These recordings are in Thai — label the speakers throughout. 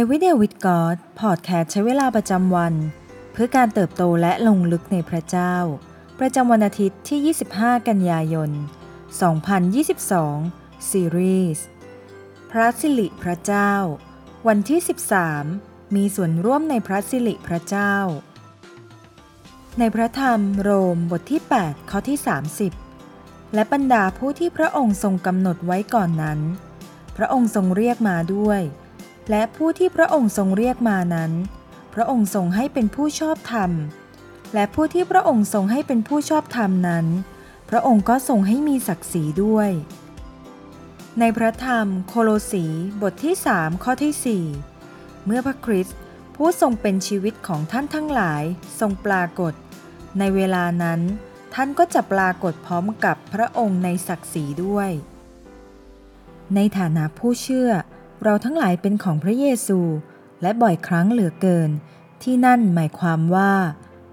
Speaker 1: Everyday with God พอดแคสต์ใช้เวลาประจำวัน เพื่อการเติบโตและลงลึกในพระเจ้า ประจำวันอาทิตย์ที่ 25 กันยายน 2022 ซีรีส์พระสิริพระเจ้า วันที่ 13 มีส่วนร่วมในพระสิริพระเจ้า ในพระธรรมโรมบทที่ 8 ข้อที่ 30 และบรรดาผู้ที่พระองค์ทรงกำหนดไว้ก่อนนั้น พระองค์ทรงเรียกมาด้วย และผู้ที่พระองค์ทรงเรียกมานั้น พระองค์ทรงให้เป็นผู้ชอบธรรม และผู้ที่พระองค์ทรงให้เป็นผู้ชอบธรรมนั้น พระองค์ก็ทรงให้มีศักดิ์ศรีด้วย ในพระธรรมโคโลสีบทที่3ข้อที่ 4 เมื่อพระคริสต์ผู้ทรงเป็นชีวิตของท่านทั้งหลายทรงปรากฏ ในเวลานั้น ท่านก็จะปรากฏพร้อมกับพระองค์ในศักดิ์ศรีด้วย ในฐานะผู้เชื่อ เราทั้งหลายเป็นของพระเยซู และบ่อยครั้งเหลือเกิน ที่นั่นหมายความว่า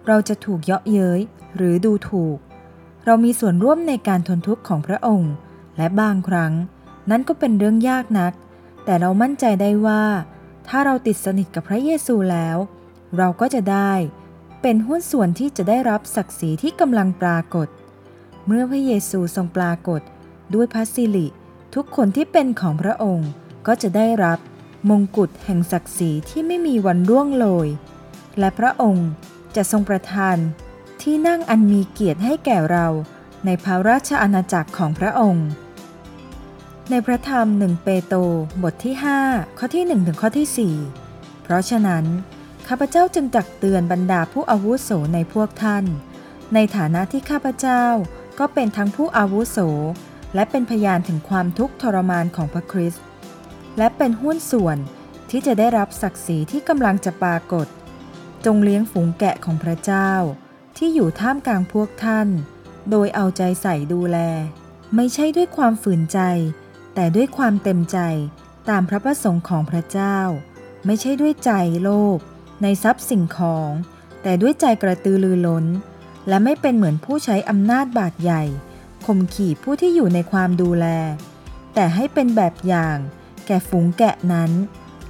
Speaker 1: เราจะถูกเยาะเย้ยหรือดูถูก เรามีส่วนร่วมในการทนทุกข์ของพระองค์ และบางครั้ง นั้นก็เป็นเรื่องยากนัก แต่เรามั่นใจได้ว่า ถ้าเราติดสนิทกับพระเยซูแล้ว เราก็จะได้ เป็นหุ้นส่วนที่จะได้รับศักดิ์ศรีที่กำลังปรากฏ เมื่อพระเยซูทรงปรากฏด้วยพระสิริทุกคนที่เป็นของพระองค์ ก็จะได้รับมงกุฎแห่งศักดิ์ศรีที่ไม่มีวันร่วงโรย และพระองค์จะทรงประทานที่นั่งอันมีเกียรติให้แก่เราในพระราชอาณาจักรของพระองค์ ในพระธรรมหนึ่งเปโตรบทที่ 5 ข้อที่ 1 ถึงข้อที่ 4 เพราะฉะนั้น ข้าพเจ้าจึงตักเตือนบรรดาผู้อาวุโสในพวกท่าน ในฐานะที่ข้าพเจ้าก็เป็นทั้งผู้อาวุโส และเป็นพยานถึงความทุกข์ทรมานของพระคริสต์ และเป็นหุ้นส่วนที่จะได้รับศักดิ์ศรีที่กำลังจะปรากฏ จงเลี้ยงฝูงแกะของพระเจ้า ที่อยู่ท่ามกลางพวกท่าน โดยเอาใจใส่ดูแล ไม่ใช่ด้วยความฝืนใจ แต่ด้วยความเต็มใจตามพระประสงค์ของพระเจ้า ไม่ใช่ด้วยใจโลภในทรัพย์สิ่งของ แต่ด้วยใจกระตือรือร้น และไม่เป็นเหมือนผู้ใช้อำนาจบาดใหญ่ข่มขี่ผู้ที่อยู่ในความดูแล แต่ให้เป็นแบบอย่าง แก่ฝูงแกะนั้น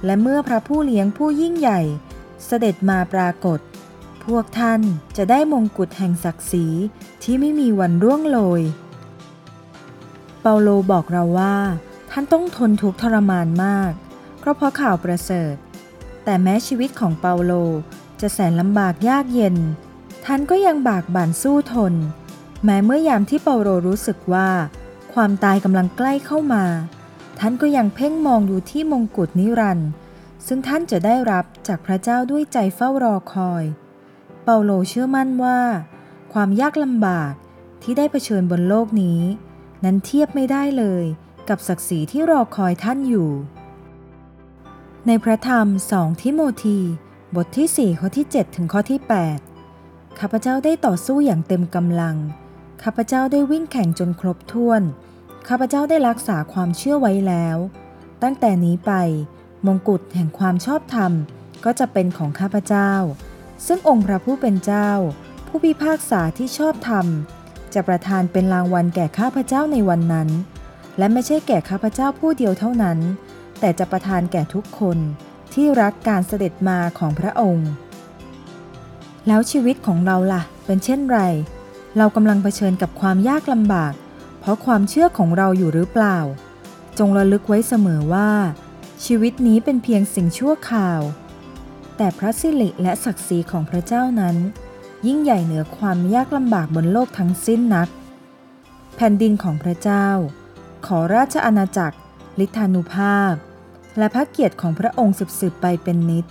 Speaker 1: และเมื่อพระผู้เลี้ยงผู้ยิ่งใหญ่ เสด็จมาปรากฏ พวกท่านจะได้มงกุฎแห่งศักดิ์ศรีที่ไม่มีวันร่วงโรย เปาโลบอกเราว่า ท่านต้องทนทุกข์ทรมานมาก ก็เพราะข่าวประเสริฐ แต่แม้ชีวิตของเปาโลจะแสนลำบากยากเย็น ท่านก็ยังบากบั่นสู้ทน แม้เมื่อยามที่เปาโลรู้สึกว่า ความตายกำลังใกล้เข้ามา ท่านก็ยังเพ่งมองอยู่ที่มงกุฎนิรันด์ซึ่งท่านจะได้รับจากพระเจ้าด้วยใจเฝ้ารอคอย เปาโลเชื่อมั่นว่า ความยากลำบากที่ได้เผชิญบนโลกนี้ นั้นเทียบไม่ได้เลยกับศักดิ์ศรีที่รอคอยท่านอยู่ ในพระธรรมสองทิโมธีบทที่ 4 ข้อที่ 7 ถึงข้อที่ 8 ข้าพเจ้าได้ต่อสู้อย่างเต็มกำลัง ข้าพเจ้าได้วิ่งแข่งจนครบถ้วน ข้าพเจ้าได้รักษาความเชื่อไว้แล้ว ตั้งแต่นี้ไปมงกุฎแห่งความชอบธรรมก็จะเป็นของข้าพเจ้า ซึ่งองค์พระผู้เป็นเจ้า ผู้พิพากษาที่ชอบธรรม จะประทานเป็นรางวัลแก่ข้าพเจ้าในวันนั้น และไม่ใช่แก่ข้าพเจ้าผู้เดียวเท่านั้น แต่จะประทานแก่ทุกคนที่รักการเสด็จมาของพระองค์ แล้วชีวิตของเราล่ะ เป็นเช่นไร เรากำลังเผชิญกับความยากลำบาก เพราะความเชื่อของเราอยู่หรือเปล่า จงระลึกไว้เสมอว่า ชีวิตนี้เป็นเพียงสิ่งชั่วคราว แต่พระสิริและศักดิ์ศรีของพระเจ้านั้น ยิ่งใหญ่เหนือความยากลำบากบนโลกทั้งสิ้นนัก แผ่นดินของพระเจ้า ขอราชอาณาจักรฤทธานุภาพ และพระเกียรติของพระองค์สืบๆไปเป็นนิด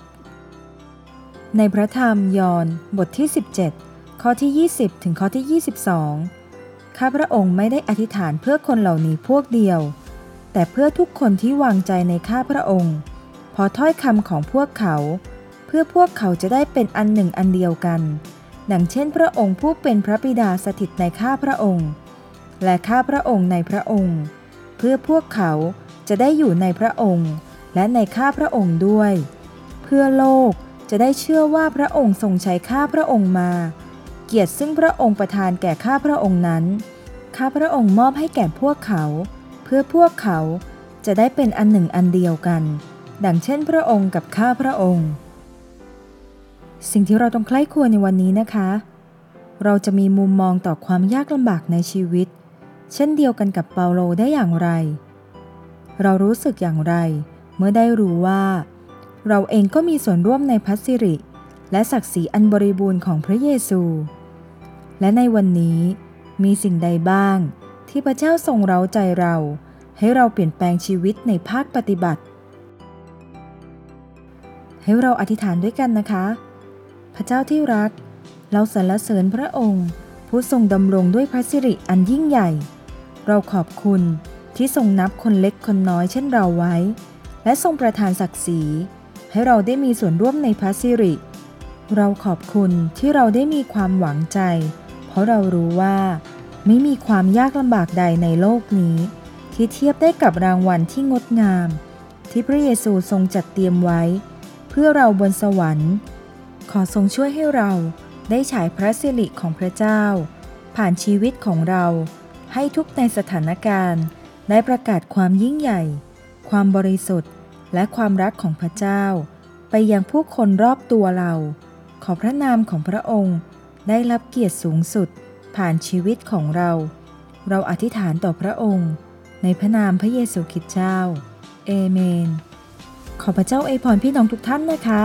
Speaker 1: ในพระธรรมยอห์นบทที่ 17 ข้อที่ 20 ถึงข้อที่ 22 ข้าพระองค์ไม่ได้อธิษฐานเพื่อคนเหล่านี้พวกเดียว แต่เพื่อทุกคนที่วางใจในข้าพระองค์ พอถ้อยคำของพวกเขา เพื่อพวกเขาจะได้เป็นอันหนึ่งอันเดียวกัน ดังเช่นพระองค์ผู้เป็นพระบิดาสถิตในข้าพระองค์ และข้าพระองค์ในพระองค์ เพื่อพวกเขาจะได้อยู่ในพระองค์ และในข้าพระองค์ด้วย เพื่อโลกจะได้เชื่อว่าพระองค์ทรงใช้ข้าพระองค์มา กียรติซึ่งพระองค์ประทานแก่ข้าพระองค์นั้น ข้าพระองค์มอบให้แก่พวกเขา เพื่อพวกเขาจะได้เป็นอันหนึ่งอันเดียวกัน ดังเช่นพระองค์กับข้าพระองค์ สิ่งที่เราต้องใคร่ควญในวันนี้นะคะ เราจะมีมุมมองต่อความยากลำบากในชีวิต เช่นเดียวกันกับเปาโลได้อย่างไร เรารู้สึกอย่างไร เมื่อได้รู้ว่า เราเองก็มีส่วนร่วมในพัสสิริและศักดิ์ศรีอันบริบูรณ์ของพระเยซู และในวันนี้มีสิ่งใดบ้าง ที่พระเจ้าทรงเร้าใจเรา ให้เราเปลี่ยนแปลงชีวิตในภาคปฏิบัติ ให้เราอธิษฐานด้วยกันนะคะ พระเจ้าที่รัก เราสรรเสริญพระองค์ ผู้ทรงดำรงด้วยพระสิริอันยิ่งใหญ่ เราขอบคุณที่ทรงนับคนเล็กคนน้อยเช่นเราไว้ และทรงประทานศักดิ์ศรี ให้เราได้มีส่วนร่วมในพระสิริ เราขอบคุณที่เราได้มีความหวังใจ เพราะเรารู้ว่า ไม่มีความยากลำบากใดในโลกนี้ ที่เทียบได้กับรางวัลที่งดงาม ที่พระเยซูทรงจัดเตรียมไว้ เพื่อเราบนสวรรค์ ขอทรงช่วยให้เราได้ฉายพระสิริของพระเจ้า ผ่านชีวิตของเรา ให้ทุกในสถานการณ์ได้ประกาศความยิ่งใหญ่ ความบริสุทธิ์ และความรักของพระเจ้า ไปยังผู้คนรอบตัวเรา ขอพระนามของพระองค์ ได้รับเกียรติสูงสุดผ่านชีวิตของเรา เราอธิษฐานต่อพระองค์ ในพระนามพระเยซูคริสต์เจ้า เอเมน ขอพระเจ้าอวยพรพี่น้องทุกท่านนะคะ